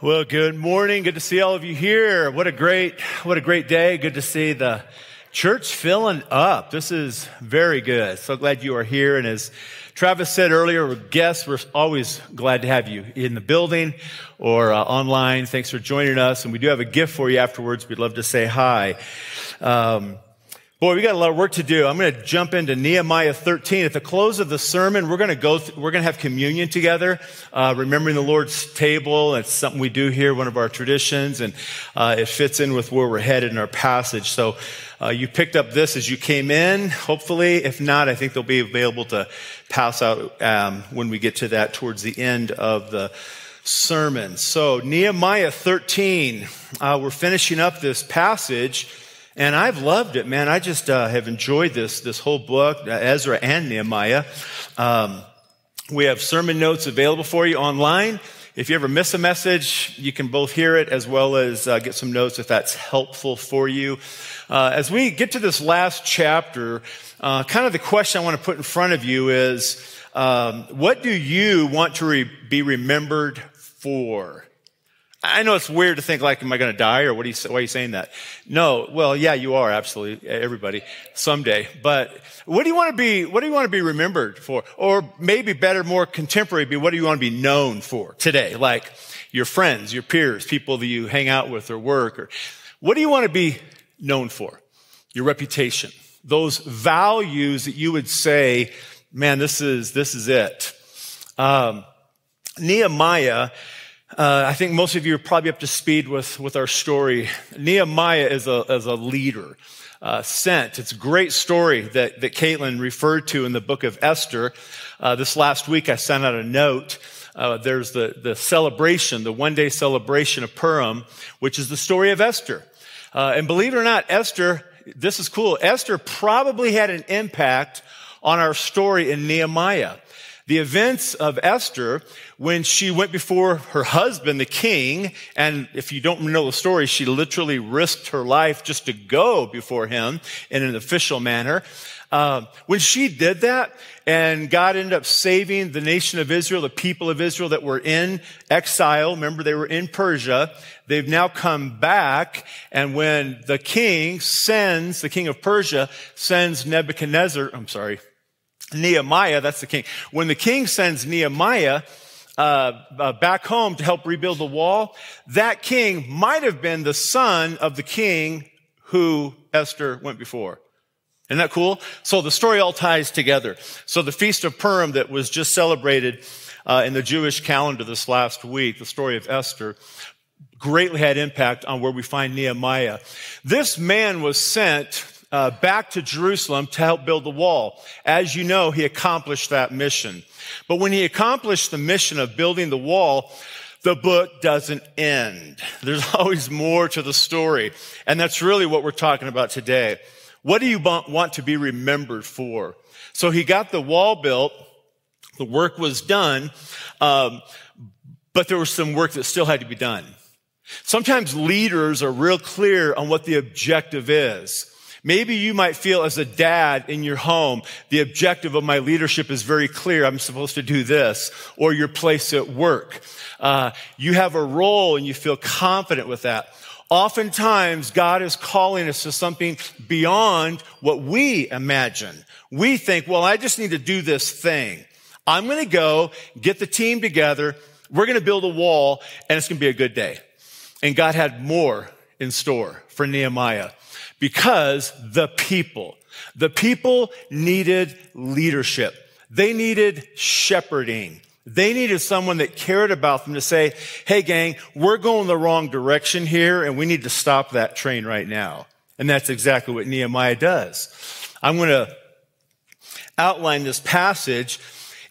Well, good morning. Good to see all of you here. What a great, what a great day. Good to see the church filling up. This is very good. So glad you are here. And as Travis said earlier, guests, we're always glad to have you in the building or uh, online. Thanks for joining us. And we do have a gift for you afterwards. We'd love to say hi. Um, Boy, we got a lot of work to do. I'm going to jump into Nehemiah 13. At the close of the sermon, we're going to go, th- we're going to have communion together, uh, remembering the Lord's table. It's something we do here, one of our traditions, and uh, it fits in with where we're headed in our passage. So uh, you picked up this as you came in, hopefully. If not, I think they'll be available to pass out um, when we get to that towards the end of the sermon. So Nehemiah 13, uh, we're finishing up this passage. And I've loved it, man. I just uh, have enjoyed this, this whole book, uh, Ezra and Nehemiah. Um, we have sermon notes available for you online. If you ever miss a message, you can both hear it as well as uh, get some notes if that's helpful for you. Uh, as we get to this last chapter, uh, kind of the question I want to put in front of you is, um, what do you want to re- be remembered for? I know it's weird to think like, am I going to die or what are you, why are you saying that? No, well, yeah, you are absolutely everybody someday. But what do you want to be, what do you want to be remembered for? Or maybe better, more contemporary, be what do you want to be known for today? Like your friends, your peers, people that you hang out with or work or what do you want to be known for? Your reputation, those values that you would say, man, this is, this is it. Um, Nehemiah, uh, I think most of you are probably up to speed with, with our story. Nehemiah is a, is a leader. Uh, sent. It's a great story that, that Caitlin referred to in the book of Esther. Uh, this last week, I sent out a note. Uh, there's the, the celebration, the one day celebration of Purim, which is the story of Esther. Uh, and believe it or not, Esther, this is cool. Esther probably had an impact on our story in Nehemiah. The events of Esther, when she went before her husband, the king, and if you don't know the story, she literally risked her life just to go before him in an official manner. Uh, when she did that, and God ended up saving the nation of Israel, the people of Israel that were in exile. Remember, they were in Persia. They've now come back. And when the king sends, the king of Persia sends Nebuchadnezzar, I'm sorry, Nehemiah, that's the king. When the king sends Nehemiah uh, uh, back home to help rebuild the wall, that king might have been the son of the king who Esther went before. Isn't that cool? So the story all ties together. So the Feast of Purim that was just celebrated uh, in the Jewish calendar this last week, the story of Esther, greatly had impact on where we find Nehemiah. This man was sent uh, back to Jerusalem to help build the wall. As you know, he accomplished that mission. But when he accomplished the mission of building the wall, the book doesn't end. There's always more to the story. And that's really what we're talking about today. What do you want to be remembered for? So he got the wall built. The work was done. Um, but there was some work that still had to be done. Sometimes leaders are real clear on what the objective is. Maybe you might feel as a dad in your home, the objective of my leadership is very clear. I'm supposed to do this. Or your place at work. Uh, you have a role and you feel confident with that. Oftentimes, God is calling us to something beyond what we imagine. We think, well, I just need to do this thing. I'm going to go get the team together. We're going to build a wall and it's going to be a good day. And God had more in store for Nehemiah because the people, the people needed leadership. They needed shepherding. They needed someone that cared about them to say, Hey gang, we're going the wrong direction here and we need to stop that train right now. And that's exactly what Nehemiah does. I'm going to outline this passage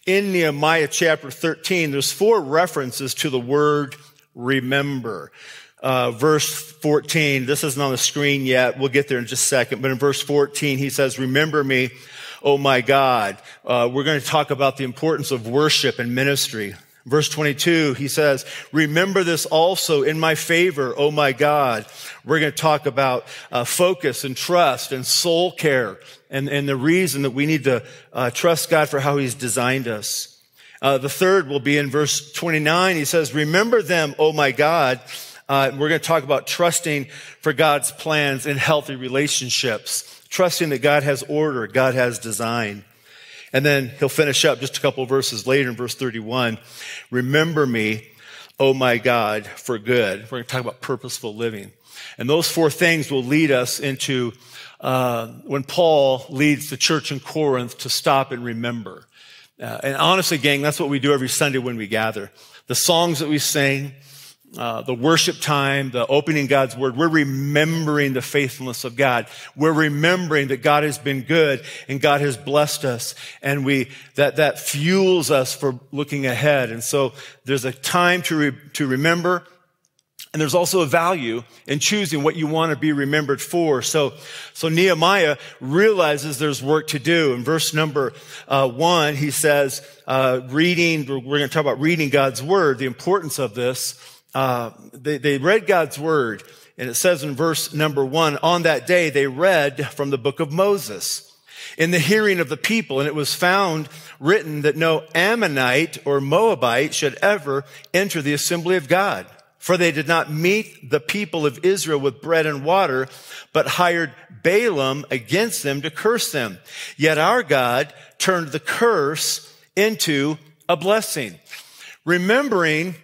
in Nehemiah chapter 13. There's four references to the word remember uh, verse 14. This isn't on the screen yet. We'll get there in just a second. But in verse 14, he says, remember me, oh my God. Uh, we're going to talk about the importance of worship and ministry. Verse 22, he says, remember this also in my favor, oh my God. We're going to talk about uh, focus and trust and soul care and, and the reason that we need to uh, trust God for how he's designed us. Uh, the third will be in verse 29. He says, remember them, oh my God. Uh, we're going to talk about trusting for God's plans in healthy relationships, trusting that God has order, God has design. And then he'll finish up just a couple verses later in verse 31. Remember me, oh my God, for good. We're going to talk about purposeful living. And those four things will lead us into uh, when Paul leads the church in Corinth to stop and remember. Uh, and honestly, gang, that's what we do every Sunday when we gather. The songs that we sing, uh, the worship time, the opening God's word, we're remembering the faithfulness of God. We're remembering that God has been good and God has blessed us. And we, that, that fuels us for looking ahead. And so there's a time to, re, to remember. And there's also a value in choosing what you want to be remembered for. So, so Nehemiah realizes there's work to do. In verse number uh, one, he says, uh, reading, we're going to talk about reading God's word, the importance of this. Uh, they, they read God's word, and it says in verse number one, on that day they read from the book of Moses in the hearing of the people, and it was found written that no Ammonite or Moabite should ever enter the assembly of God. For they did not meet the people of Israel with bread and water, but hired Balaam against them to curse them. Yet our God turned the curse into a blessing. Remembering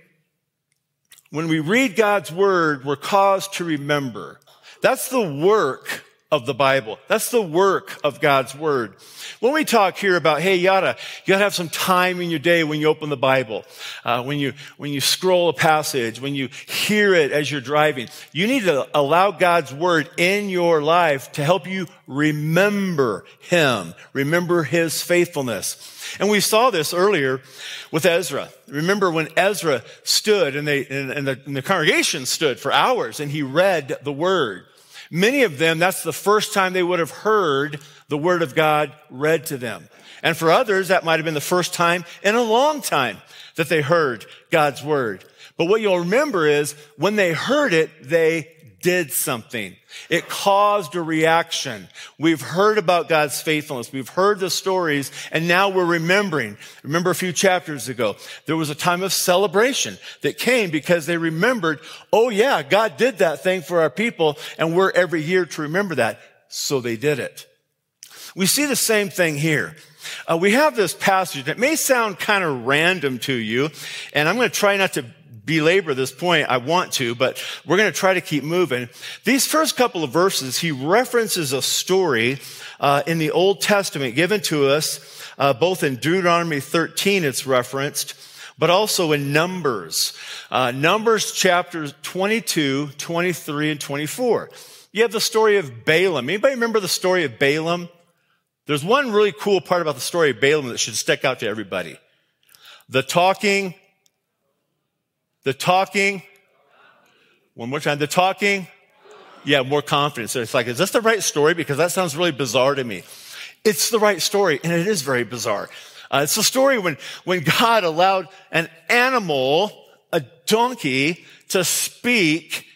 when we read God's word, we're caused to remember. That's the work of the Bible. That's the work of God's word. When we talk here about, hey, gotta, you gotta have some time in your day when you open the Bible, uh, when you, when you scroll a passage, when you hear it as you're driving, you need to allow God's word in your life to help you remember Him, remember His faithfulness. And we saw this earlier with Ezra. Remember when Ezra stood and they, and, and the, and the congregation stood for hours and he read the word. Many of them, that's the first time they would have heard the word of God read to them. And for others, that might have been the first time in a long time that they heard God's word. But what you'll remember is when they heard it, they did something. It caused a reaction. We've heard about God's faithfulness. We've heard the stories and now we're remembering. Remember a few chapters ago, there was a time of celebration that came because they remembered, oh yeah, God did that thing for our people and we're every year to remember that. So they did it. We see the same thing here. Uh, we have this passage that may sound kind of random to you, and I'm going to try not to belabor this point. I want to, but we're going to try to keep moving. These first couple of verses, he references a story uh, in the Old Testament given to us, uh, both in Deuteronomy 13, it's referenced, but also in Numbers. Uh, Numbers chapters 22, 23, and 24. You have the story of Balaam. Anybody remember the story of Balaam? There's one really cool part about the story of Balaam that should stick out to everybody. The talking, the talking. One more time. The talking. Yeah, more confidence. So it's like, is this the right story? Because that sounds really bizarre to me. It's the right story, and it is very bizarre. Uh, it's the story when, when God allowed an animal, a donkey, to speak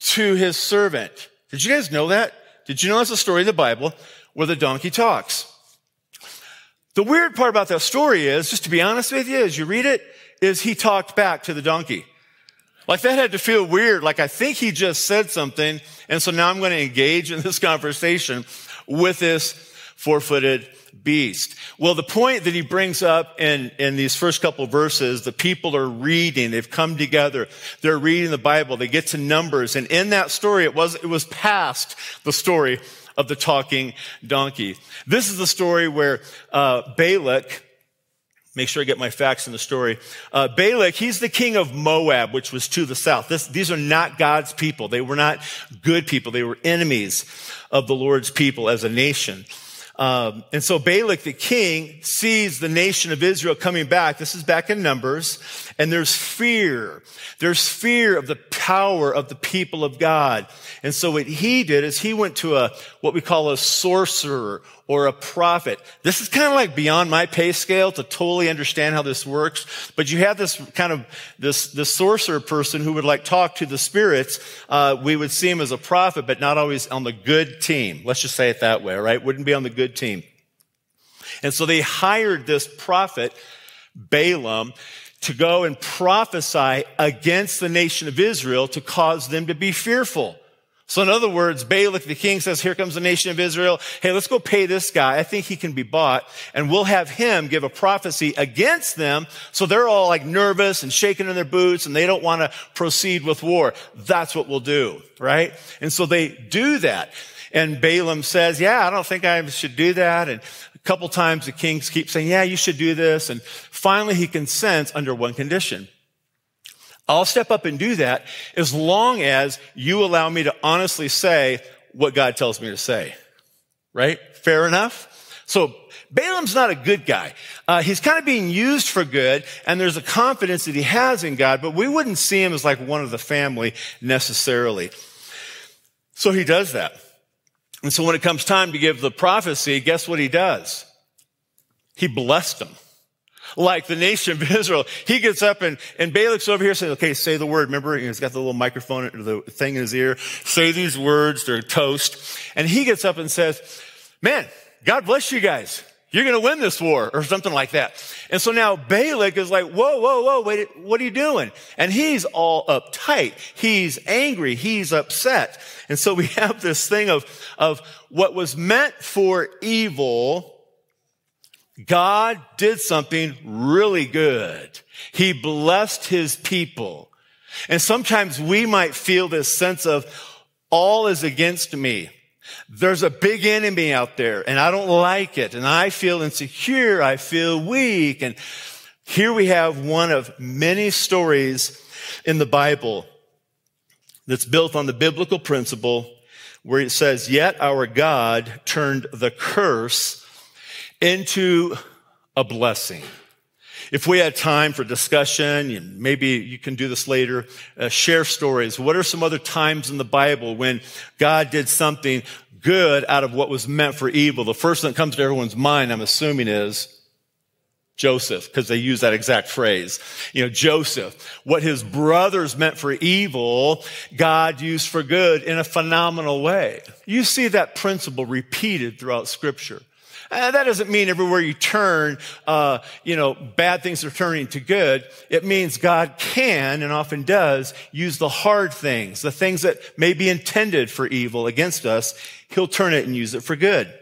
to his servant. Did you guys know that? Did you know it's a story in the Bible where the donkey talks? The weird part about that story is, just to be honest with you, as you read it, is he talked back to the donkey. Like that had to feel weird. Like I think he just said something. And so now I'm going to engage in this conversation with this four-footed beast. Well, the point that he brings up in, in these first couple verses, the people are reading, they've come together, they're reading the Bible, they get to Numbers, and in that story, it was, it was past the story of the talking donkey. This is the story where, uh, Balak, make sure I get my facts in the story. Uh, Balak, he's the king of Moab, which was to the south. This, these are not God's people. They were not good people. They were enemies of the Lord's people as a nation. Um, and so Balak, the king, sees the nation of Israel coming back. This is back in Numbers, and there's fear. There's fear of the power of the people of God. And so what he did is he went to a, what we call a sorcerer or a prophet. This is kind of like beyond my pay scale to totally understand how this works. But you have this kind of, this, this sorcerer person who would like talk to the spirits. Uh, we would see him as a prophet, but not always on the good team. Let's just say it that way, right? Wouldn't be on the good team. And so they hired this prophet Balaam to go and prophesy against the nation of Israel to cause them to be fearful. So in other words, Balak the king says, here comes the nation of Israel. Hey, let's go pay this guy. I think he can be bought and we'll have him give a prophecy against them. So they're all like nervous and shaking in their boots and they don't want to proceed with war. That's what we'll do, right? And so they do that. And Balaam says, yeah, I don't think I should do that. And a couple times the kings keep saying, yeah, you should do this. And finally he consents under one condition. I'll step up and do that as long as you allow me to honestly say what God tells me to say. Right? Fair enough? So Balaam's not a good guy. Uh, he's kind of being used for good, and there's a confidence that he has in God, but we wouldn't see him as like one of the family necessarily. So he does that. And so when it comes time to give the prophecy, guess what he does? He blessed them like the nation of Israel. He gets up and, and Balak's over here saying, okay, say the word. Remember, he's got the little microphone, the thing in his ear. Say these words. They're toast. And he gets up and says, man, God bless you guys. You're going to win this war or something like that. And so now Balak is like, whoa, whoa, whoa, wait, what are you doing? And he's all uptight. He's angry. He's upset. And so we have this thing of, of what was meant for evil God did something really good. He blessed his people. And sometimes we might feel this sense of all is against me. There's a big enemy out there and I don't like it and I feel insecure. I feel weak. And here we have one of many stories in the Bible that's built on the biblical principle where it says, yet our God turned the curse into a blessing. If we had time for discussion, maybe you can do this later, uh, share stories. What are some other times in the Bible when God did something good out of what was meant for evil? The first thing that comes to everyone's mind, I'm assuming, is Joseph, because they use that exact phrase. You know, Joseph, what his brothers meant for evil, God used for good in a phenomenal way. You see that principle repeated throughout scripture. Uh, that doesn't mean everywhere you turn, uh, you know, bad things are turning to good. It means God can and often does use the hard things, the things that may be intended for evil against us. He'll turn it and use it for good.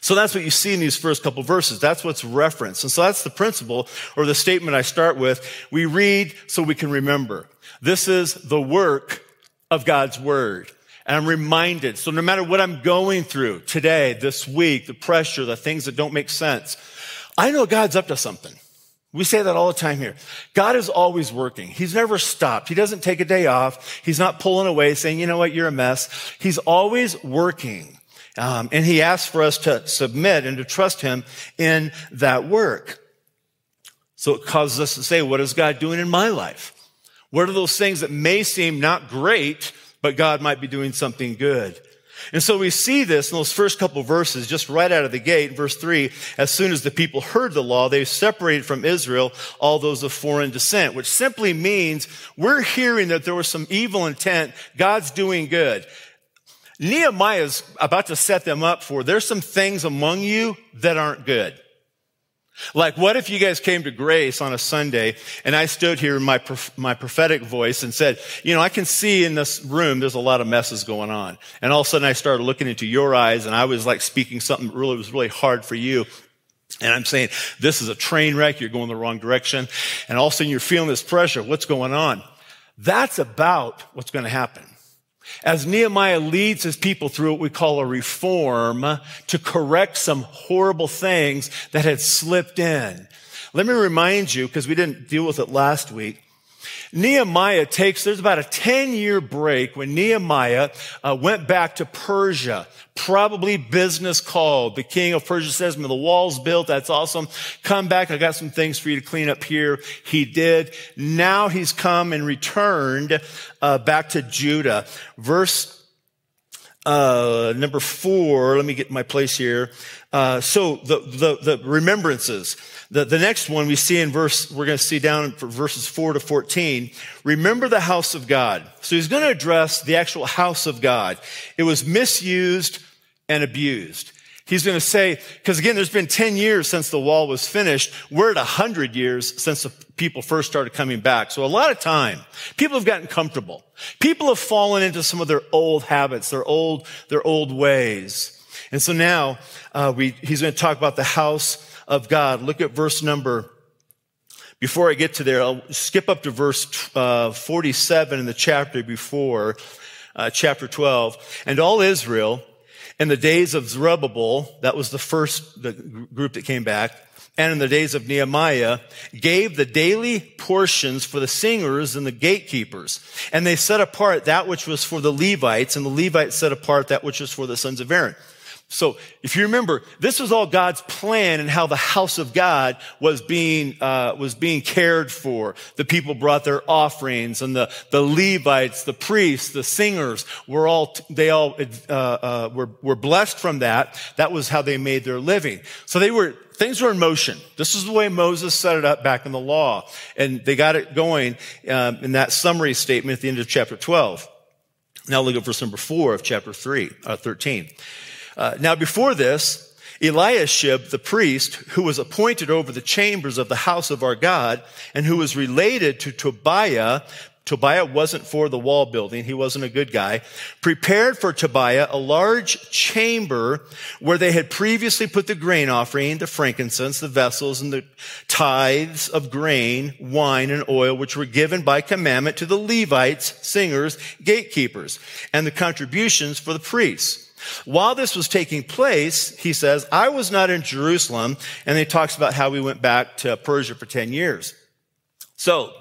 So that's what you see in these first couple verses. That's what's referenced. And so that's the principle or the statement I start with. We read so we can remember. This is the work of God's word. And I'm reminded. So no matter what I'm going through today, this week, the pressure, the things that don't make sense, I know God's up to something. We say that all the time here. God is always working. He's never stopped. He doesn't take a day off. He's not pulling away saying, you know what, you're a mess. He's always working. Um, and he asks for us to submit and to trust him in that work. So it causes us to say, what is God doing in my life? What are those things that may seem not great, but God might be doing something good. And so we see this in those first couple verses, just right out of the gate, verse three, as soon as the people heard the law, they separated from Israel all those of foreign descent, which simply means we're hearing that there was some evil intent. God's doing good. Nehemiah's about to set them up for, there's some things among you that aren't good. Like, what if you guys came to grace on a Sunday and I stood here in my, my prophetic voice and said, you know, I can see in this room there's a lot of messes going on. And all of a sudden I started looking into your eyes and I was like speaking something that really was really hard for you. And I'm saying, this is a train wreck. You're going the wrong direction. And all of a sudden you're feeling this pressure. What's going on? That's about what's going to happen. As Nehemiah leads his people through what we call a reform to correct some horrible things that had slipped in. Let me remind you, because we didn't deal with it last week, Nehemiah takes, there's about a 10 year break when Nehemiah uh, went back to Persia, probably business called. The king of Persia says, the wall's built. That's awesome. Come back. I got some things for you to clean up here. He did. Now he's come and returned uh, back to Judah. Verse uh, number four, let me get my place here. Uh, so the, the, the remembrances. The, the next one we see in verse, we're going to see down in verses 4 to 14. Remember the house of God. So he's going to address the actual house of God. It was misused and abused. He's going to say, because again, there's been 10 years since the wall was finished. We're at 100 years since the people first started coming back. So a lot of time, people have gotten comfortable. People have fallen into some of their old habits, their old, their old ways. And so now, uh, we, he's going to talk about the house of God. Look at verse number before I get to there, I'll skip up to verse uh, 47 in the chapter before, uh, chapter 12. And all Israel in the days of Zerubbabel, that was the first the group that came back, and in the days of Nehemiah, gave the daily portions for the singers and the gatekeepers. And they set apart that which was for the Levites, and the Levites set apart that which was for the sons of Aaron. So if you remember, this was all God's plan and how the house of God was being, uh, was being cared for. The people brought their offerings and the, the Levites, the priests, the singers were all, they all, uh, uh, were, were blessed from that. That was how they made their living. So they were, things were in motion. This is the way Moses set it up back in the law. And they got it going, um, in that summary statement at the end of chapter 12. Now look at verse number four of chapter three, uh, 13. Uh, now, before this, Eliashib, the priest, who was appointed over the chambers of the house of our God and who was related to Tobiah, Tobiah wasn't for the wall building. He wasn't a good guy. Prepared for Tobiah a large chamber where they had previously put the grain offering, the frankincense, the vessels, and the tithes of grain, wine, and oil, which were given by commandment to the Levites, singers, gatekeepers, and the contributions for the priests. While this was taking place, he says, I was not in Jerusalem. And he talks about how we went back to Persia for 10 years. So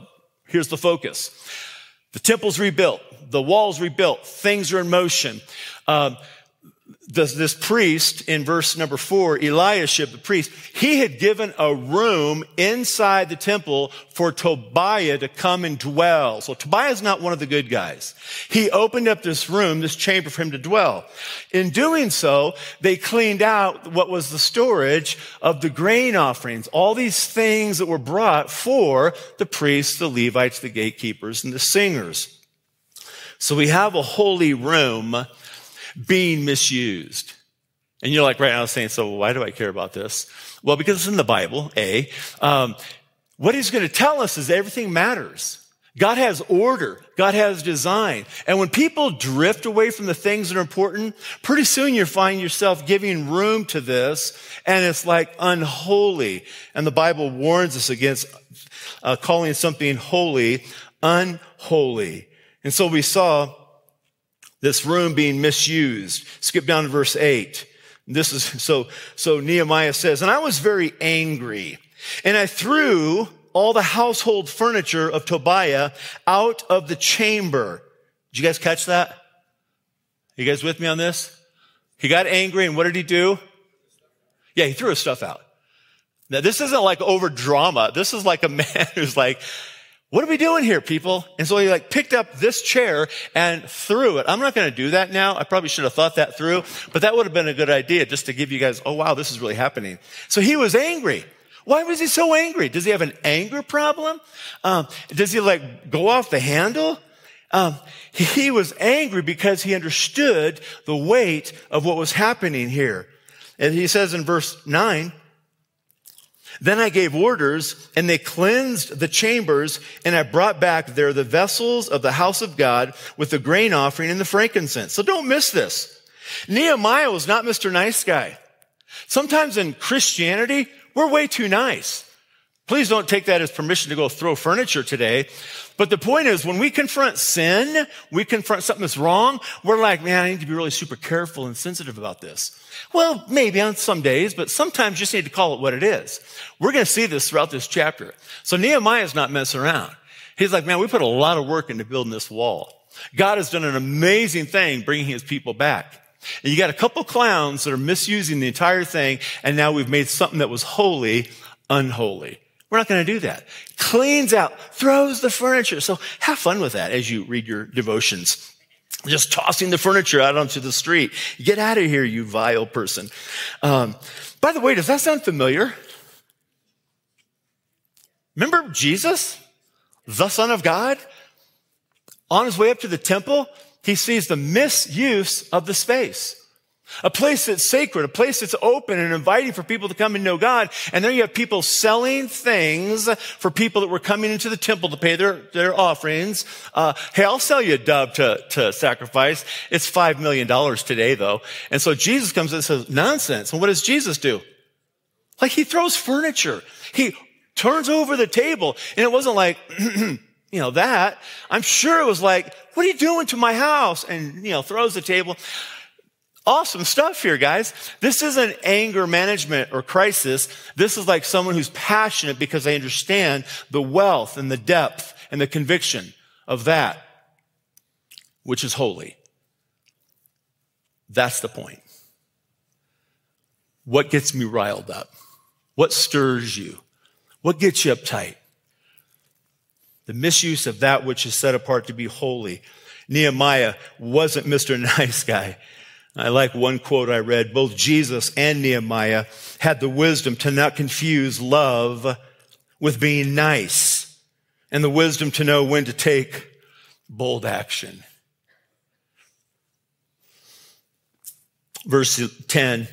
here's the focus. The temple's rebuilt. The wall's rebuilt. Things are in motion. Um, this, this priest in verse number four, Eliashib, the priest, he had given a room inside the temple for Tobiah to come and dwell. So Tobiah is not one of the good guys. He opened up this room, this chamber for him to dwell. In doing so, they cleaned out what was the storage of the grain offerings, all these things that were brought for the priests, the Levites, the gatekeepers, and the singers. So we have a holy room being misused. And you're like, right now saying, so why do I care about this? Well, because it's in the Bible, A. Um, what he's going to tell us is everything matters. God has order. God has design. And when people drift away from the things that are important, pretty soon you find yourself giving room to this and it's like unholy. And the Bible warns us against uh, calling something holy unholy. And so we saw this room being misused. Skip down to verse 8. This is so, so Nehemiah says, and I was very angry and I threw all the household furniture of Tobiah out of the chamber. Did you guys catch that? You guys with me on this? He got angry and what did he do? Yeah, he threw his stuff out. Now this isn't like over drama. This is like a man who's like, what are we doing here, people? And so he like picked up this chair and threw it. I'm not going to do that now. I probably should have thought that through, but that would have been a good idea just to give you guys, oh wow, this is really happening. So he was angry. Why was he so angry? Does he have an anger problem? Um, does he like go off the handle? Um, he was angry because he understood the weight of what was happening here. And he says in verse nine, then I gave orders and they cleansed the chambers and I brought back there the vessels of the house of God with the grain offering and the frankincense. So don't miss this. Nehemiah was not Mr. Nice Guy. Sometimes in Christianity, we're way too nice. Please don't take that as permission to go throw furniture today. But the point is, when we confront sin, we confront something that's wrong, we're like, man, I need to be really super careful and sensitive about this. Well, maybe on some days, but sometimes you just need to call it what it is. We're going to see this throughout this chapter. So Nehemiah is not messing around. He's like, man, we put a lot of work into building this wall. God has done an amazing thing bringing his people back. And you got a couple clowns that are misusing the entire thing, and now we've made something that was holy unholy. We're not going to do that. Cleans out, throws the furniture. So have fun with that as you read your devotions. Just tossing the furniture out onto the street. Get out of here, you vile person. Um, by the way, does that sound familiar? Remember Jesus, the Son of God? On his way up to the temple, he sees the misuse of the space. A place that's sacred, a place that's open and inviting for people to come and know God. And then you have people selling things for people that were coming into the temple to pay their, their offerings. Uh, hey, I'll sell you a dove to, to sacrifice. It's five million dollars today though. And so Jesus comes and says, nonsense. And what does Jesus do? Like he throws furniture. He turns over the table. And it wasn't like, you know, that. I'm sure it was like, what are you doing to my house? And, you know, throws the table. Awesome stuff here, guys. This isn't anger management or crisis. This is like someone who's passionate because they understand the wealth and the depth and the conviction of that, which is holy. That's the point. What gets me riled up? What stirs you? What gets you uptight? The misuse of that which is set apart to be holy. Nehemiah wasn't Mr. Nice Guy. I like one quote I read. Both Jesus and Nehemiah had the wisdom to not confuse love with being nice and the wisdom to know when to take bold action. Verse 10.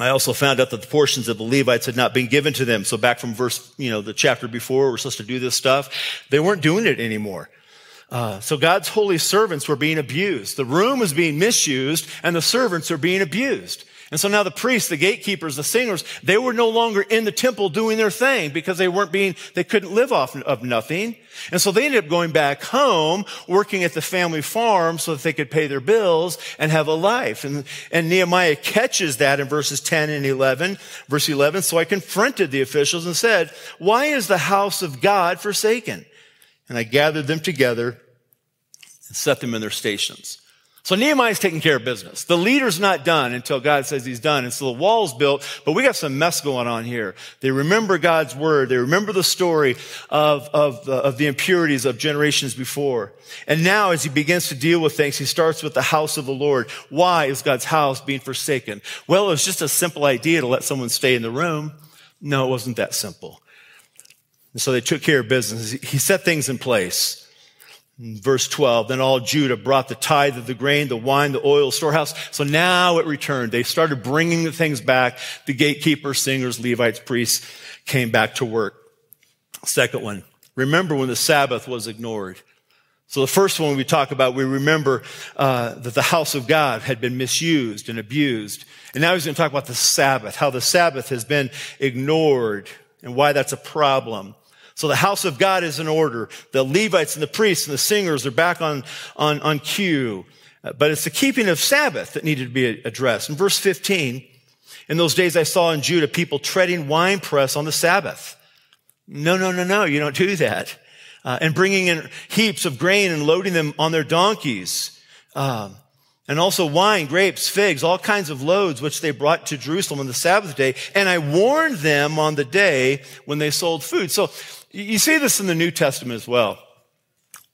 I also found out that the portions of the Levites had not been given to them. So back from verse, you know, the chapter before, we're supposed to do this stuff. They weren't doing it anymore. Uh, so God's holy servants were being abused. The room was being misused and the servants are being abused. And so now the priests, the gatekeepers, the singers, they were no longer in the temple doing their thing because they weren't being, they couldn't live off of nothing. And so they ended up going back home, working at the family farm so that they could pay their bills and have a life. And, and Nehemiah catches that in verses 10 and 11. Verse 11, so I confronted the officials and said, why is the house of God forsaken? And I gathered them together and set them in their stations. So Nehemiah's taking care of business. The leader's not done until God says he's done. And so the wall's built, but we got some mess going on here. They remember God's word. They remember the story of, of, the, of the impurities of generations before. And now as he begins to deal with things, he starts with the house of the Lord. Why is God's house being forsaken? Well, it was just a simple idea to let someone stay in the room. No, it wasn't that simple. And so they took care of business. He set things in place. Verse 12, then all Judah brought the tithe of the grain, the wine, the oil, storehouse. So now it returned. They started bringing the things back. The gatekeepers, singers, Levites, priests came back to work. Second one, remember when the Sabbath was ignored. So the first one we talk about, we remember uh, that the house of God had been misused and abused. And now he's going to talk about the Sabbath, how the Sabbath has been ignored and why that's a problem. So the house of God is in order. The Levites and the priests and the singers are back on, on, on cue. Uh, but it's the keeping of Sabbath that needed to be addressed. In verse 15, in those days I saw in Judah people treading winepress on the Sabbath. No, no, no, no, you don't do that. Uh, and bringing in heaps of grain and loading them on their donkeys. Um, and also wine, grapes, figs, all kinds of loads which they brought to Jerusalem on the Sabbath day. And I warned them on the day when they sold food. So you see this in the New Testament as well.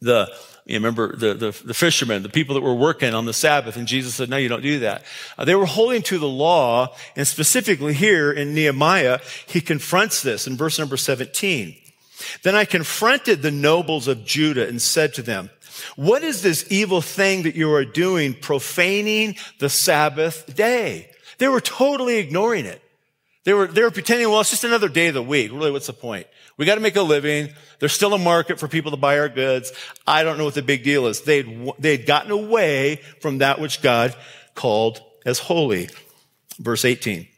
The, you remember the, the, the, fishermen, the people that were working on the Sabbath, and Jesus said, no, you don't do that. Uh, they were holding to the law, and specifically here in Nehemiah, he confronts this in verse number 17. Then I confronted the nobles of Judah and said to them, what is this evil thing that you are doing, profaning the Sabbath day? They were totally ignoring it. They were, they were pretending, well, it's just another day of the week. Really, what's the point? We got to make a living. There's still a market for people to buy our goods. I don't know what the big deal is. They'd, they'd gotten away from that which God called as holy. Verse 18.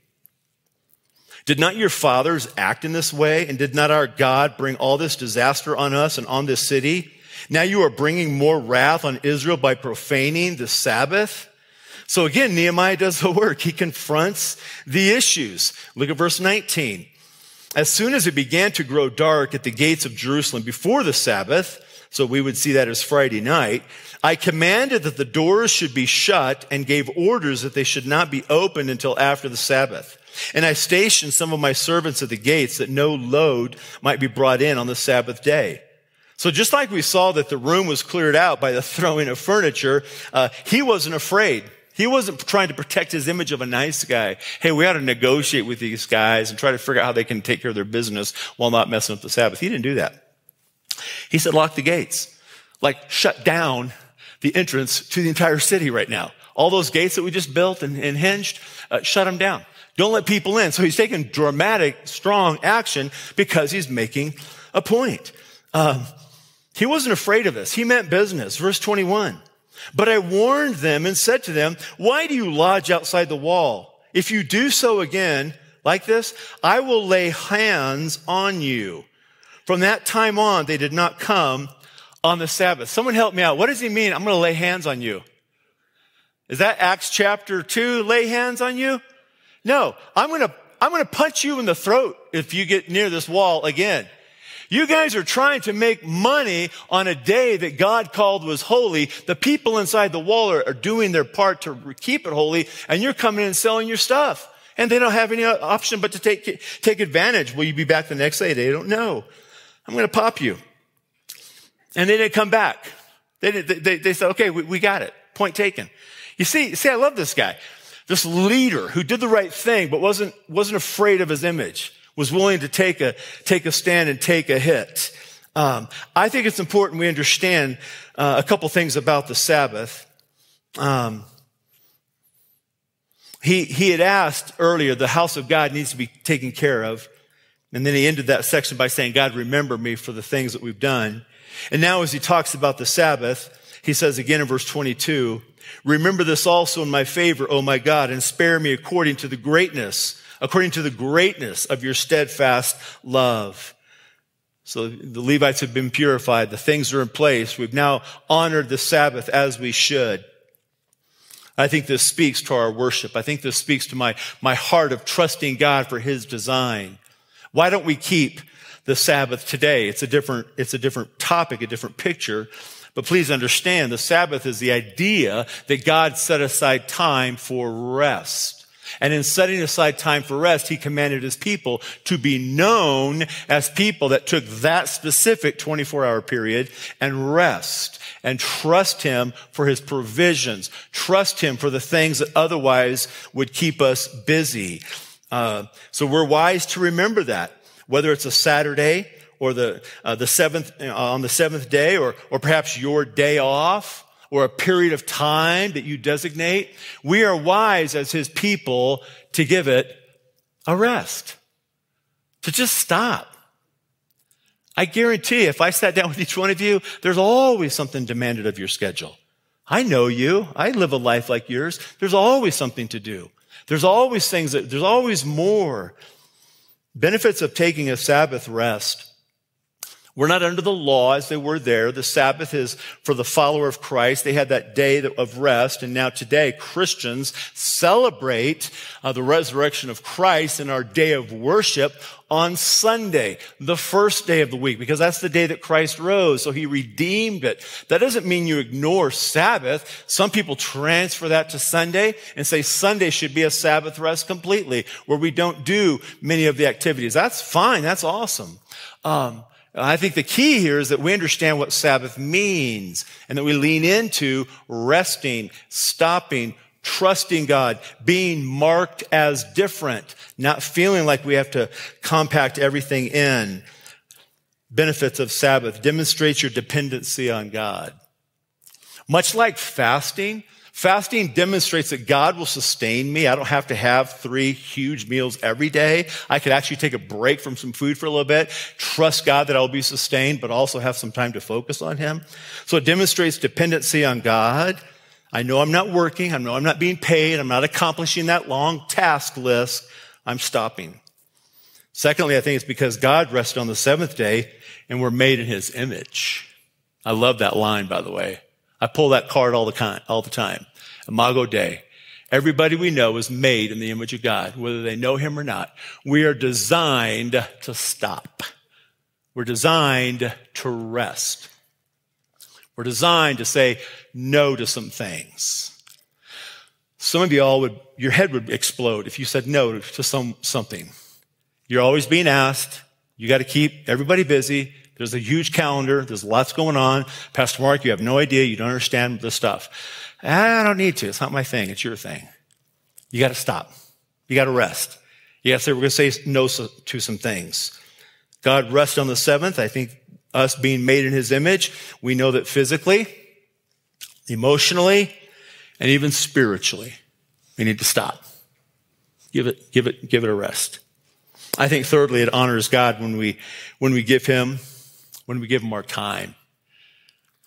Did not your fathers act in this way? And did not our God bring all this disaster on us and on this city? Now you are bringing more wrath on Israel by profaning the Sabbath. So again, Nehemiah does the work. He confronts the issues. Look at verse 19. As soon as it began to grow dark at the gates of Jerusalem before the Sabbath, so we would see that as Friday night, I commanded that the doors should be shut and gave orders that they should not be opened until after the Sabbath. And I stationed some of my servants at the gates that no load might be brought in on the Sabbath day. So just like we saw that the room was cleared out by the throwing of furniture, uh, he wasn't afraid. He wasn't trying to protect his image of a nice guy. Hey, we ought to negotiate with these guys and try to figure out how they can take care of their business while not messing up the Sabbath. He didn't do that. He said, lock the gates. Like, shut down the entrance to the entire city right now. All those gates that we just built and, and hinged, uh, shut them down. Don't let people in. So he's taking dramatic, strong action because he's making a point. Um, he wasn't afraid of this. He meant business. Verse 21. But I warned them and said to them, why do you lodge outside the wall? If you do so again, like this, I will lay hands on you. From that time on, they did not come on the Sabbath. Someone help me out. What does he mean? I'm going to lay hands on you. Is that Acts chapter 2, lay hands on you? No, I'm going to, I'm going to punch you in the throat if you get near this wall again. You guys are trying to make money on a day that God called was holy. The people inside the wall are, are doing their part to keep it holy, and you're coming in and selling your stuff. And they don't have any uh, option but to take, take advantage. Will you be back the next day? They don't know. I'm going to pop you. And they didn't come back. They, they, they said, okay, we, we got it. Point taken. You see, see, I love this guy. This leader who did the right thing, but wasn't, wasn't afraid of his image was willing to take a, take a stand and take a hit. Um, I think it's important we understand uh, a couple things about the Sabbath. Um, he, he had asked earlier, the house of God needs to be taken care of. And then he ended that section by saying, God, remember me for the things that we've done. And now as he talks about the Sabbath, he says again in verse 22, remember this also in my favor, O my God, and spare me according to the greatness according to the greatness of your steadfast love. So the Levites have been purified. The things are in place. We've now honored the Sabbath as we should. I think this speaks to our worship. I think this speaks to my, my heart of trusting God for his design. Why don't we keep the Sabbath today? It's a different, it's a different topic, a different picture. But please understand the Sabbath is the idea that God set aside time for rest. And in setting aside time for rest, he commanded his people to be known as people that took that specific 24 hour period and rest and trust him for his provisions, trust him for the things that otherwise would keep us busy. Uh, so we're wise to remember that, whether it's a Saturday or the uh, the seventh uh, on the seventh day, or or perhaps your day off or a period of time that you designate, we are wise as his people to give it a rest, to just stop. I guarantee if I sat down with each one of you, there's always something demanded of your schedule. I know you. I live a life like yours. There's always something to do. There's always things that, there's always more. Benefits of taking a Sabbath rest. We're not under the law as they were there. The Sabbath is for the follower of Christ. They had that day of rest. And now today, Christians celebrate uh, the resurrection of Christ in our day of worship on Sunday, the first day of the week, because that's the day that Christ rose. So he redeemed it. That doesn't mean you ignore Sabbath. Some people transfer that to Sunday and say Sunday should be a Sabbath rest completely, where we don't do many of the activities. That's fine. That's awesome. Um, I think the key here is that we understand what Sabbath means and that we lean into resting, stopping, trusting God, being marked as different, not feeling like we have to compact everything in. Benefits of Sabbath demonstrates your dependency on God. Much like fasting, Fasting demonstrates that God will sustain me. I don't have to have three huge meals every day. I could actually take a break from some food for a little bit, trust God that I'll be sustained, but also have some time to focus on Him. So it demonstrates dependency on God. I know I'm not working. I know I'm not being paid. I'm not accomplishing that long task list. I'm stopping. Secondly, I think it's because God rested on the seventh day and we're made in His image. I love that line, by the way. I pull that card all the time, all the time. Imago Dei. Everybody we know is made in the image of God, whether they know him or not. We are designed to stop. We're designed to rest. We're designed to say no to some things. Some of you all would, your head would explode if you said no to some, something. You're always being asked. You got to keep everybody busy. There's a huge calendar. There's lots going on. Pastor Mark, you have no idea. You don't understand the stuff. Ah, I don't need to. It's not my thing. It's your thing. You got to stop. You got to rest. You got to say, we're going to say no to some things. God rests on the seventh. I think us being made in his image, we know that physically, emotionally, and even spiritually, we need to stop. Give it, give it, give it a rest. I think thirdly, it honors God when we, when we give Him, when we give Him our time.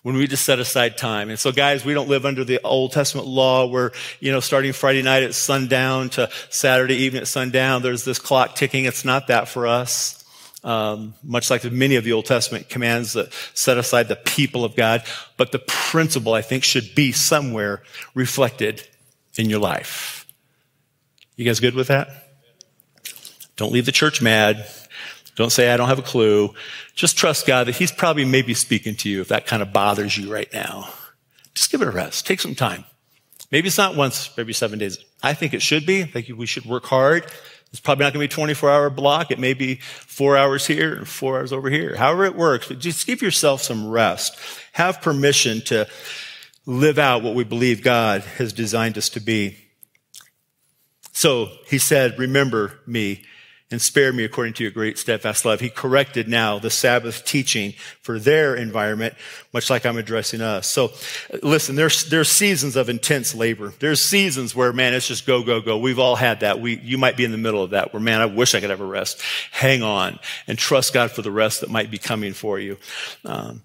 When we just set aside time. And so guys, we don't live under the Old Testament law where, you know, starting Friday night at sundown to Saturday evening at sundown, there's this clock ticking. It's not that for us. Um, much like many of the Old Testament commands that set aside the people of God. But the principle, I think, should be somewhere reflected in your life. You guys good with that? Don't leave the church mad. Don't say, I don't have a clue. Just trust God that He's probably maybe speaking to you if that kind of bothers you right now. Just give it a rest. Take some time. Maybe it's not once every seven days. I think it should be. I think we should work hard. It's probably not going to be a 24 hour block. It may be four hours here and four hours over here. However it works, but just give yourself some rest. Have permission to live out what we believe God has designed us to be. So he said, remember me and spare me according to your great steadfast love. He corrected now the Sabbath teaching for their environment, much like I'm addressing us. So listen, there's, there's seasons of intense labor. There's seasons where, man, it's just go, go, go. We've all had that. We, you might be in the middle of that where, man, I wish I could have a rest. Hang on and trust God for the rest that might be coming for you. Um,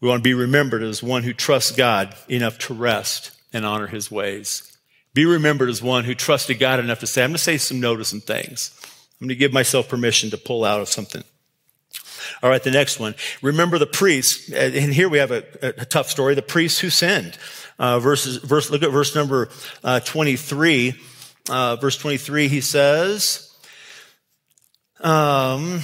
we want to be remembered as one who trusts God enough to rest and honor his ways. Be remembered as one who trusted God enough to say, I'm going to say some no to some things. I'm going to give myself permission to pull out of something. All right, the next one. Remember the priests, and here we have a, a tough story. The priests who sinned. Uh, verses, verse, look at verse number uh, 23. Uh, verse 23, he says, um,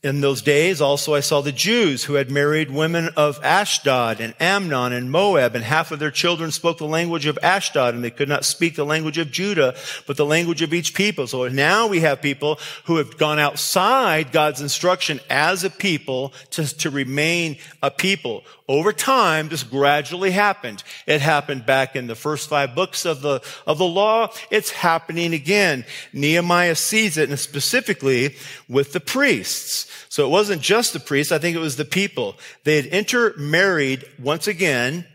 in those days also I saw the Jews who had married women of Ashdod and Ammon and Moab, and half of their children spoke the language of Ashdod, and they could not speak the language of Judah, but the language of each people. So now we have people who have gone outside God's instruction as a people to, to remain a people. Over time, this gradually happened. It happened back in the first five books of the, of the law. It's happening again. Nehemiah sees it, and specifically with the priests. So it wasn't just the priests, I think it was the people. They had intermarried once again.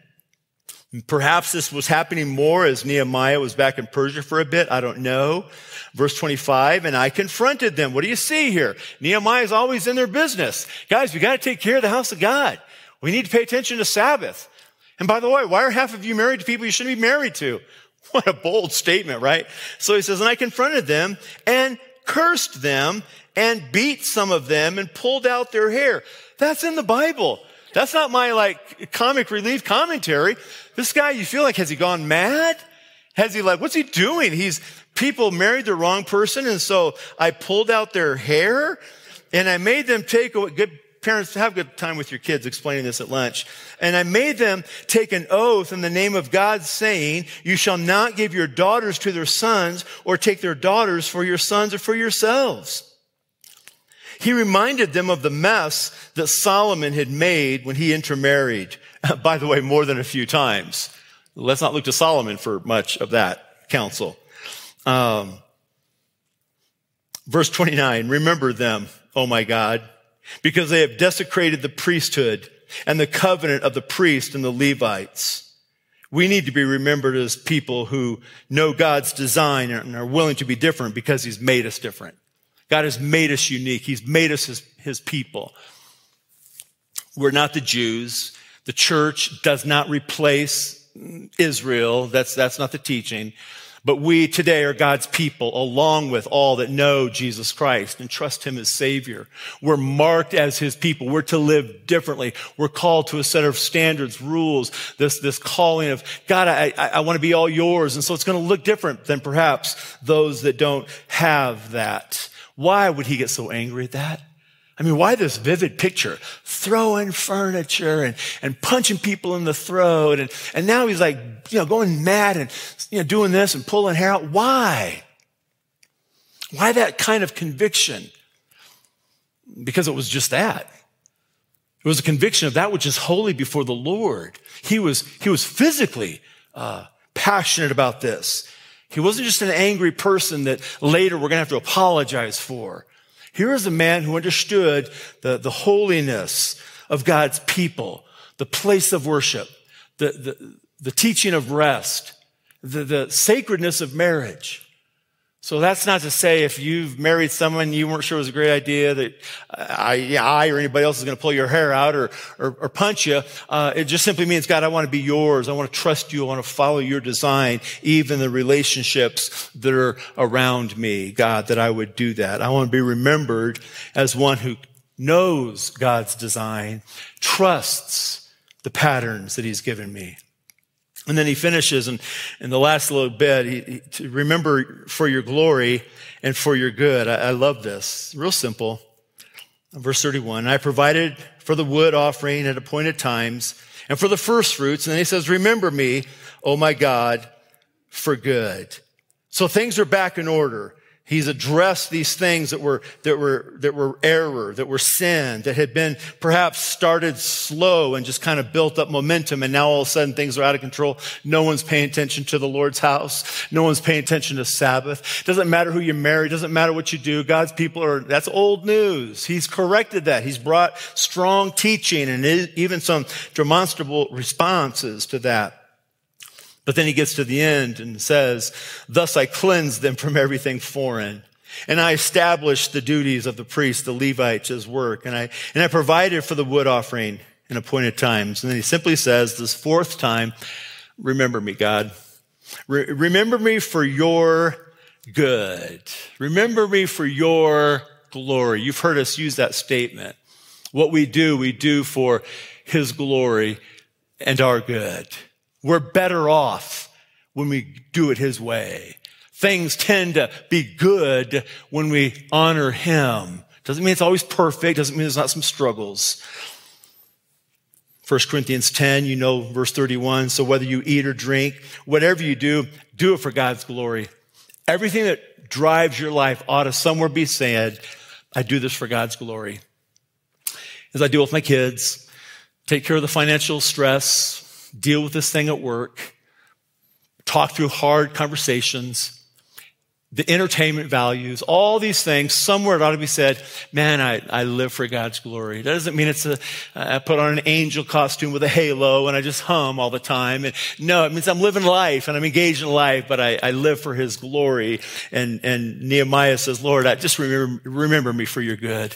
Perhaps this was happening more as Nehemiah was back in Persia for a bit. I don't know. Verse 25, and I confronted them. What do you see here? Nehemiah is always in their business. Guys, we got to take care of the house of God. We need to pay attention to Sabbath. And by the way, why are half of you married to people you shouldn't be married to? What a bold statement, right? So he says, and I confronted them and cursed them and beat some of them and pulled out their hair. That's in the Bible. That's not my like comic relief commentary. This guy, you feel like, has he gone mad? Has he like, what's he doing? He's, people married the wrong person. And so I pulled out their hair and I made them take a good parents have good time with your kids explaining this at lunch. And I made them take an oath in the name of God saying, you shall not give your daughters to their sons or take their daughters for your sons or for yourselves. He reminded them of the mess that Solomon had made when he intermarried. By the way, more than a few times. Let's not look to Solomon for much of that counsel. Um, verse 29, remember them, oh my God, because they have desecrated the priesthood and the covenant of the priest and the Levites. We need to be remembered as people who know God's design and are willing to be different because he's made us different. God has made us unique. He's made us his, his people. We're not the Jews. The church does not replace Israel. That's, that's not the teaching. But we today are God's people along with all that know Jesus Christ and trust Him as Savior. We're marked as His people. We're to live differently. We're called to a set of standards, rules, this, this calling of, God, I, I, I want to be all yours. And so it's going to look different than perhaps those that don't have that. Why would he get so angry at that? I mean, why this vivid picture? Throwing furniture and, and punching people in the throat. And, and now he's like, you know, going mad and, you know, doing this and pulling hair out. Why? Why that kind of conviction? Because it was just that. It was a conviction of that which is holy before the Lord. He was, he was physically, uh, passionate about this. He wasn't just an angry person that later we're going to have to apologize for. Here is a man who understood the, the holiness of God's people, the place of worship, the, the, the teaching of rest. the, the sacredness of marriage. So that's not to say if you've married someone you weren't sure was a great idea that I, I or anybody else is going to pull your hair out or, or, or punch you. Uh, it just simply means, God, I want to be yours. I want to trust you. I want to follow your design, even the relationships that are around me. God, that I would do that. I want to be remembered as one who knows God's design, trusts the patterns that he's given me. And then he finishes, and in the last little bit, he, he, remember for your glory and for your good. I, I love this. Real simple. Verse 31, I provided for the wood offering at appointed times and for the first fruits. And then he says, remember me, oh my God, for good. So things are back in order. He's addressed these things that were, that were, that were error, that were sin, that had been perhaps started slow and just kind of built up momentum. And now all of a sudden things are out of control. No one's paying attention to the Lord's house. No one's paying attention to Sabbath. Doesn't matter who you marry. Doesn't matter what you do. God's people are, that's old news. He's corrected that. He's brought strong teaching and even some demonstrable responses to that. But then he gets to the end and says, Thus I cleanse them from everything foreign. And I established the duties of the priest, the Levites, as work. And I, and I provided for the wood offering in appointed times. And then he simply says, this fourth time, remember me, God. Re- remember me for your good. Remember me for your glory. You've heard us use that statement. What we do, we do for his glory and our good. We're better off when we do it His way. Things tend to be good when we honor Him. Doesn't mean it's always perfect. Doesn't mean there's not some struggles. 1 Corinthians 10, you know, verse 31. So whether you eat or drink, whatever you do, do it for God's glory. Everything that drives your life ought to somewhere be said, I do this for God's glory. As I deal with my kids, take care of the financial stress, deal with this thing at work, talk through hard conversations, the entertainment values, all these things, somewhere it ought to be said, man, I, I live for God's glory. That doesn't mean it's a, I put on an angel costume with a halo and I just hum all the time. And no, it means I'm living life and I'm engaged in life, but I, I live for his glory. And, and Nehemiah says, Lord, I just remember, remember me for your good.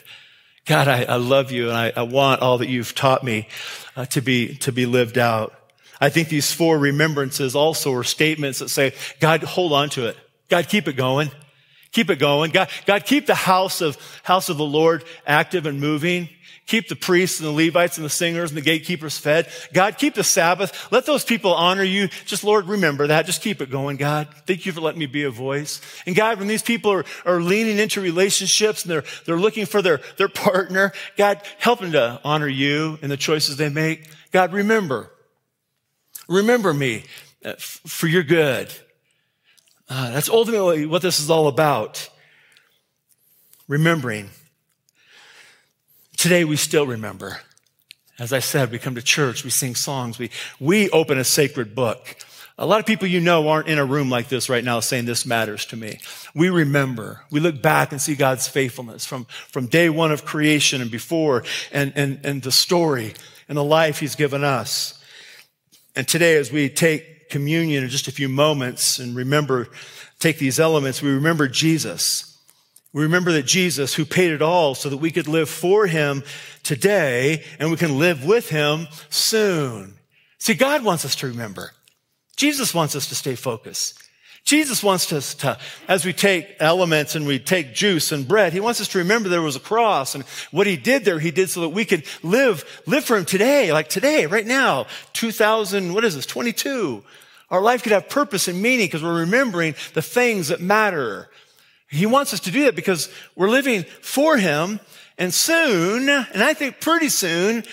God, I, I love you and I, I want all that you've taught me uh, to be, to be lived out. I think these four remembrances also are statements that say, God, hold on to it. God, keep it going. Keep it going. God, God, keep the house of, house of the Lord active and moving. Keep the priests and the Levites and the singers and the gatekeepers fed. God, keep the Sabbath. Let those people honor you. Just, Lord, remember that. Just keep it going, God. Thank you for letting me be a voice. And God, when these people are, are leaning into relationships and they're, they're looking for their, their partner, God, help them to honor you in the choices they make. God, remember. Remember me uh, for your good. Uh, that's ultimately what this is all about. Remembering. Today we still remember. As I said, we come to church, we sing songs, we, we open a sacred book. A lot of people you know aren't in a room like this right now saying this matters to me. We remember. We look back and see God's faithfulness from, from day one of creation and before and, and, and the story and the life he's given us. And today, as we take communion in just a few moments and remember, take these elements, we remember Jesus. We remember that Jesus, who paid it all so that we could live for him today and we can live with him soon. See, God wants us to remember. Jesus wants us to stay focused. Jesus wants us to, as we take elements and we take juice and bread, he wants us to remember there was a cross and what he did there, he did so that we could live, live for him today, like today, right now, 2000, what is this, 22. Our life could have purpose and meaning because we're remembering the things that matter. He wants us to do that because we're living for him and soon, and I think pretty soon,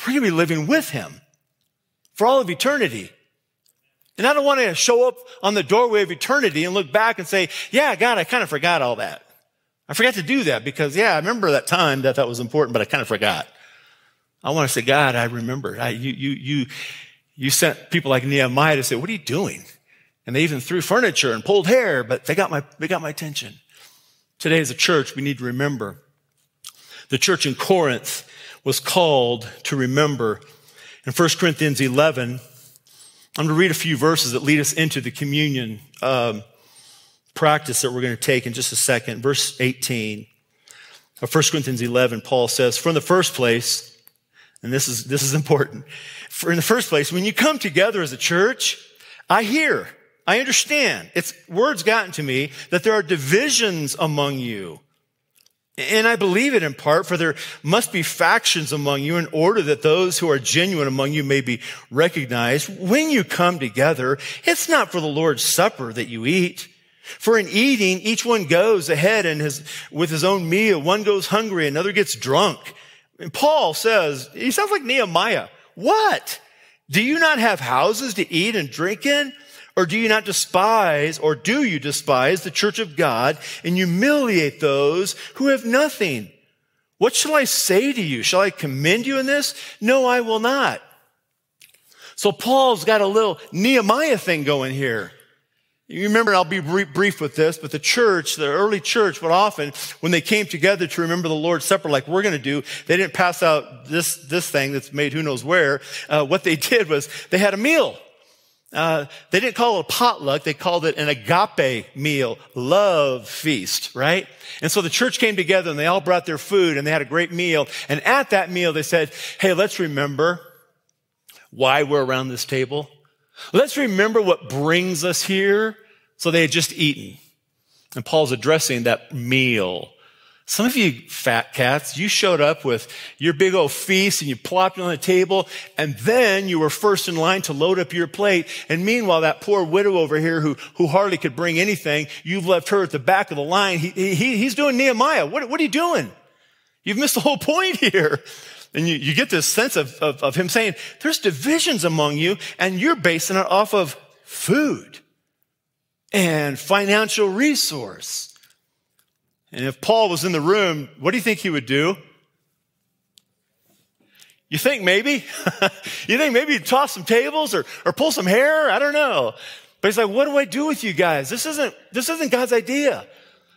we're going to be living with him for all of eternity. And I don't want to show up on the doorway of eternity and look back and say, yeah, God, I kind of forgot all that. I forgot to do that because, yeah, I remember that time that that was important, but I kind of forgot. I want to say, God, I remember. I, you, you, you, you sent people like Nehemiah to say, what are you doing? And they even threw furniture and pulled hair, but they got my, they got my attention. Today as a church, we need to remember. The church in Corinth was called to remember. In 1 Corinthians 11, I'm going to read a few verses that lead us into the communion um, practice that we're going to take in just a second. Verse 18 of 1 Corinthians 11, Paul says, From the first place, and this is, this is important, for in the first place, when you come together as a church, I hear, I understand, it's words gotten to me that there are divisions among you. And I believe it in part, for there must be factions among you in order that those who are genuine among you may be recognized. When you come together, it's not for the Lord's supper that you eat. For in eating, each one goes ahead and his, with his own meal. One goes hungry, another gets drunk. And Paul says, he sounds like Nehemiah. What? Do you not have houses to eat and drink in? Or do you not despise, or do you despise the church of God and humiliate those who have nothing? What shall I say to you? Shall I commend you in this? No, I will not. So Paul's got a little Nehemiah thing going here. You remember, I'll be brief with this, but the church, the early church, would often, when they came together to remember the Lord's Supper like we're going to do, they didn't pass out this, this thing that's made who knows where. Uh, what they did was they had a meal. Uh, they didn't call it a potluck. They called it an agape meal, love feast, right? And so the church came together and they all brought their food and they had a great meal. And at that meal, they said, Hey, let's remember why we're around this table. Let's remember what brings us here. So they had just eaten. And Paul's addressing that meal. Some of you fat cats, you showed up with your big old feast and you plopped on the table and then you were first in line to load up your plate. And meanwhile, that poor widow over here who, who hardly could bring anything, you've left her at the back of the line. He, he, he's doing Nehemiah. What, what are you doing? You've missed the whole point here. And you, you get this sense of, of, of him saying, there's divisions among you and you're basing it off of food and financial resource. And if Paul was in the room, what do you think he would do? You think maybe? you think maybe he'd toss some tables or, or pull some hair? I don't know. But he's like, what do I do with you guys? This isn't, this isn't God's idea.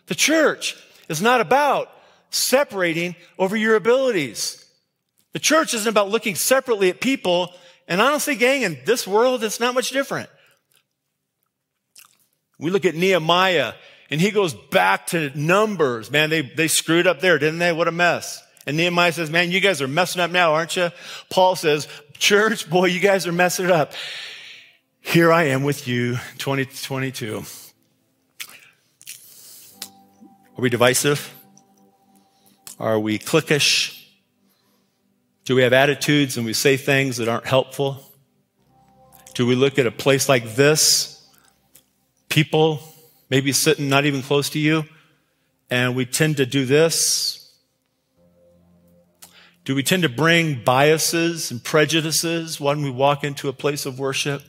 The church is not about separating over your abilities. The church isn't about looking separately at people. And honestly, gang, in this world, it's not much different. We look at Nehemiah and he goes back to numbers. Man, they, they screwed up there, didn't they? What a mess. And Nehemiah says, man, you guys are messing up now, aren't you? Paul says, church, boy, you guys are messing up. Here I am with you, 2022. Are we divisive? Are we cliquish? Do we have attitudes and we say things that aren't helpful? Do we look at a place like this, people maybe sitting not even close to you, and we tend to do this? Do we tend to bring biases and prejudices when we walk into a place of worship?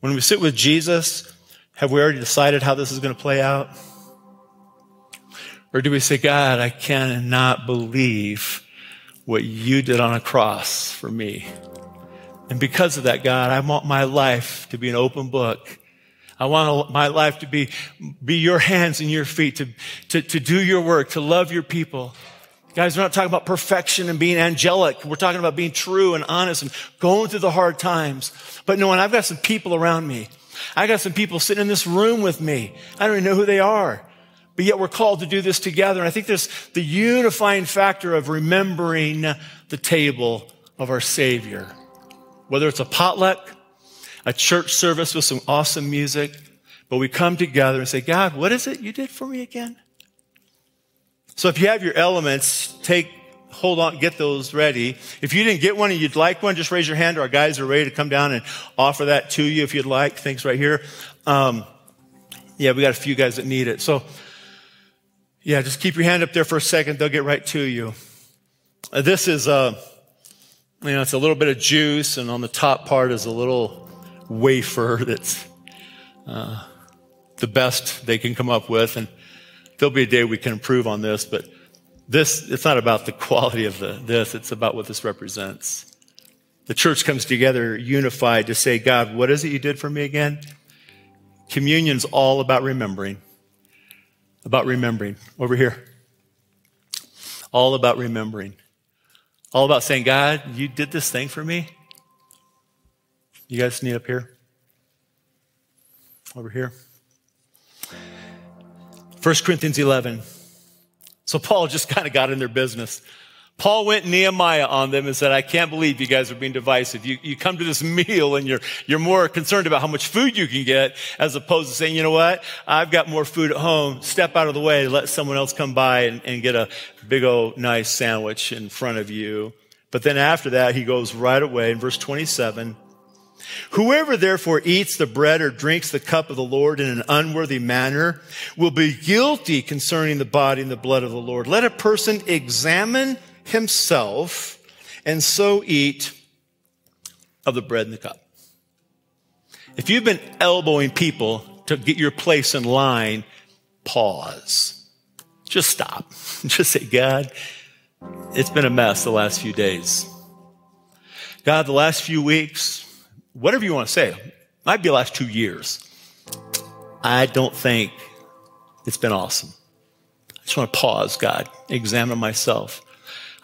When we sit with Jesus, have we already decided how this is going to play out? Or do we say, God, I cannot believe what you did on a cross for me? And because of that, God, I want my life to be an open book I want my life to be, be your hands and your feet, to, to, to do your work, to love your people. Guys, we're not talking about perfection and being angelic. We're talking about being true and honest and going through the hard times. But no, knowing I've got some people around me. I got some people sitting in this room with me. I don't even know who they are. But yet we're called to do this together. And I think there's the unifying factor of remembering the table of our Savior. Whether it's a potluck, a church service with some awesome music, but we come together and say, God, what is it you did for me again? So if you have your elements, take, hold on, get those ready. If you didn't get one and you'd like one, just raise your hand. Our guys are ready to come down and offer that to you if you'd like. Thanks right here. Um, yeah, we got a few guys that need it. So, yeah, just keep your hand up there for a second. They'll get right to you. Uh, this is, uh, you know, it's a little bit of juice, and on the top part is a little wafer that's uh, the best they can come up with. And there'll be a day we can improve on this, but this, it's not about the quality of the, this, it's about what this represents. The church comes together unified to say, God, what is it you did for me again? Communion's all about remembering. About remembering. Over here. All about remembering. All about saying, God, you did this thing for me. You guys need up here? Over here? 1 Corinthians 11. So Paul just kind of got in their business. Paul went Nehemiah on them and said, I can't believe you guys are being divisive. You, you come to this meal and you're, you're more concerned about how much food you can get as opposed to saying, you know what? I've got more food at home. Step out of the way. Let someone else come by and, and get a big old nice sandwich in front of you. But then after that, he goes right away in verse 27. Whoever therefore eats the bread or drinks the cup of the Lord in an unworthy manner will be guilty concerning the body and the blood of the Lord. Let a person examine himself and so eat of the bread and the cup. If you've been elbowing people to get your place in line, pause. Just stop. Just say, God, it's been a mess the last few days. God, the last few weeks, whatever you want to say, might be the last two years. I don't think it's been awesome. I just want to pause, God, examine myself.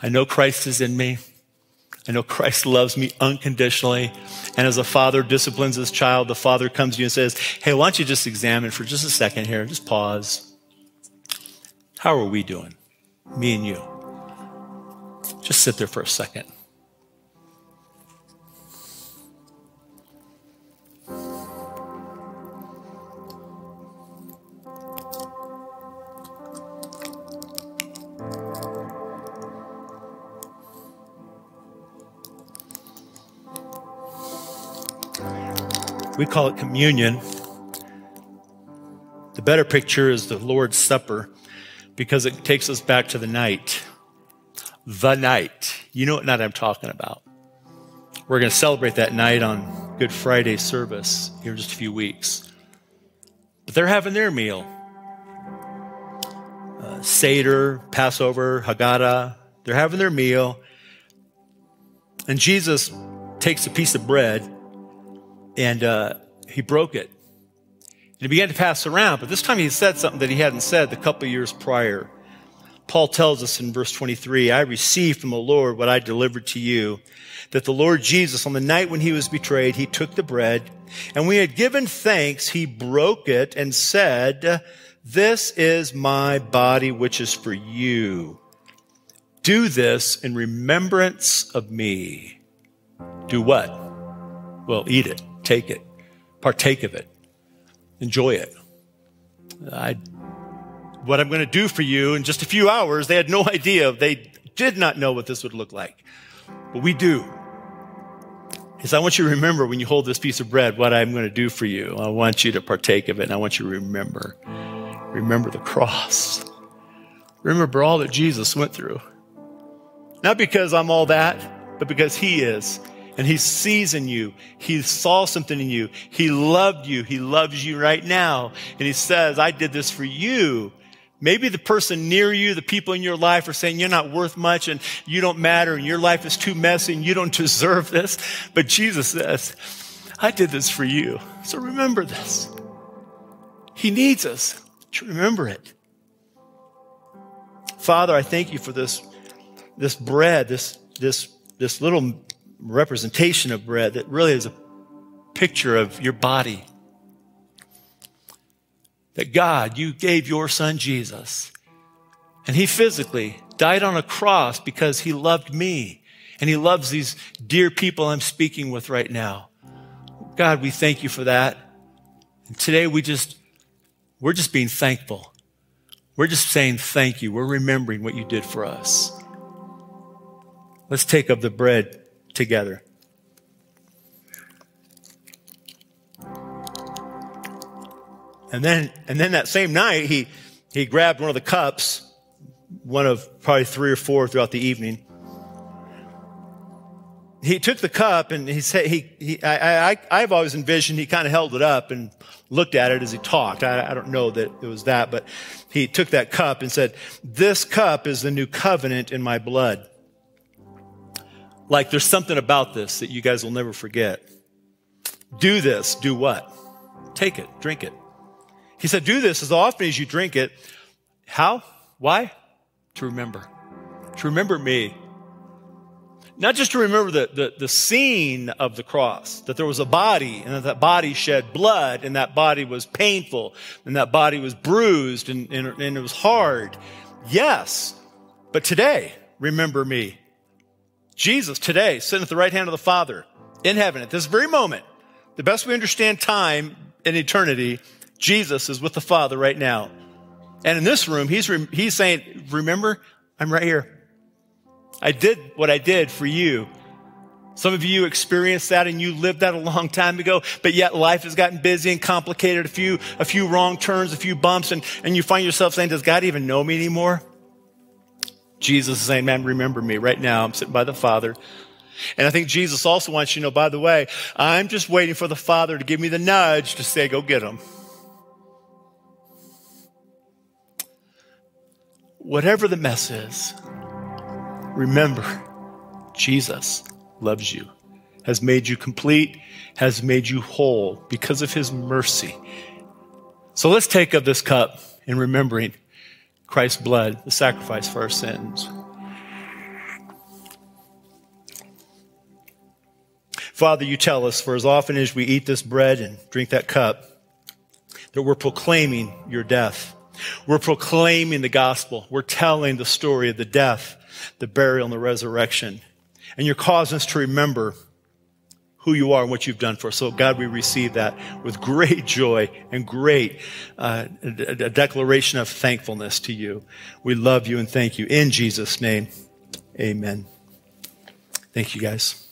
I know Christ is in me. I know Christ loves me unconditionally. And as a father disciplines his child, the father comes to you and says, Hey, why don't you just examine for just a second here? Just pause. How are we doing? Me and you. Just sit there for a second. We call it communion. The better picture is the Lord's Supper because it takes us back to the night. The night. You know what night I'm talking about. We're going to celebrate that night on Good Friday service here in just a few weeks. But they're having their meal. Uh, Seder, Passover, Haggadah, they're having their meal. And Jesus takes a piece of bread and uh, he broke it. And he began to pass around, but this time he said something that he hadn't said the couple years prior. Paul tells us in verse 23, I received from the Lord what I delivered to you, that the Lord Jesus, on the night when he was betrayed, he took the bread, and when he had given thanks, he broke it and said, This is my body, which is for you. Do this in remembrance of me. Do what? Well, eat it take it, partake of it, enjoy it. I, what I'm going to do for you in just a few hours, they had no idea. They did not know what this would look like. But we do. Is I want you to remember when you hold this piece of bread what I'm going to do for you. I want you to partake of it and I want you to remember. Remember the cross. Remember all that Jesus went through. Not because I'm all that, but because He is and he sees in you. He saw something in you. He loved you. He loves you right now. And he says, I did this for you. Maybe the person near you, the people in your life are saying you're not worth much and you don't matter and your life is too messy and you don't deserve this. But Jesus says, I did this for you. So remember this. He needs us to remember it. Father, I thank you for this, this bread, this, this, this little representation of bread that really is a picture of your body. That God, you gave your son Jesus, and he physically died on a cross because he loved me, and he loves these dear people I'm speaking with right now. God, we thank you for that. And today we just, we're just being thankful. We're just saying thank you. We're remembering what you did for us. Let's take up the bread together. And then, and then that same night, he, he grabbed one of the cups, one of probably three or four throughout the evening. He took the cup and he said, he, he I, I, I've always envisioned he kind of held it up and looked at it as he talked. I, I don't know that it was that, but he took that cup and said, this cup is the new covenant in my blood. Like there's something about this that you guys will never forget. Do this. Do what? Take it. Drink it. He said, do this as often as you drink it. How? Why? To remember. To remember me. not just to remember the, the, the, scene of the cross, that there was a body and that that body shed blood and that body was painful and that body was bruised and, and, and it was hard. Yes. But today, remember me. Jesus today sitting at the right hand of the Father in heaven at this very moment. The best we understand time and eternity, Jesus is with the Father right now. And in this room, he's, he's saying, remember, I'm right here. I did what I did for you. Some of you experienced that and you lived that a long time ago, but yet life has gotten busy and complicated, a few, a few wrong turns, a few bumps, and, and you find yourself saying, does God even know me anymore? Jesus is saying, man, remember me right now. I'm sitting by the Father. And I think Jesus also wants you to know, by the way, I'm just waiting for the Father to give me the nudge to say, go get him. Whatever the mess is, remember, Jesus loves you, has made you complete, has made you whole because of his mercy. So let's take of this cup in remembering Christ's blood, the sacrifice for our sins. Father, you tell us, for as often as we eat this bread and drink that cup, that we're proclaiming your death. We're proclaiming the gospel. We're telling the story of the death, the burial, and the resurrection. And you're causing us to remember who you are and what you've done for us. So, God, we receive that with great joy and great uh, a, declaration of thankfulness to you. We love you and thank you. In Jesus' name, amen. Thank you, guys.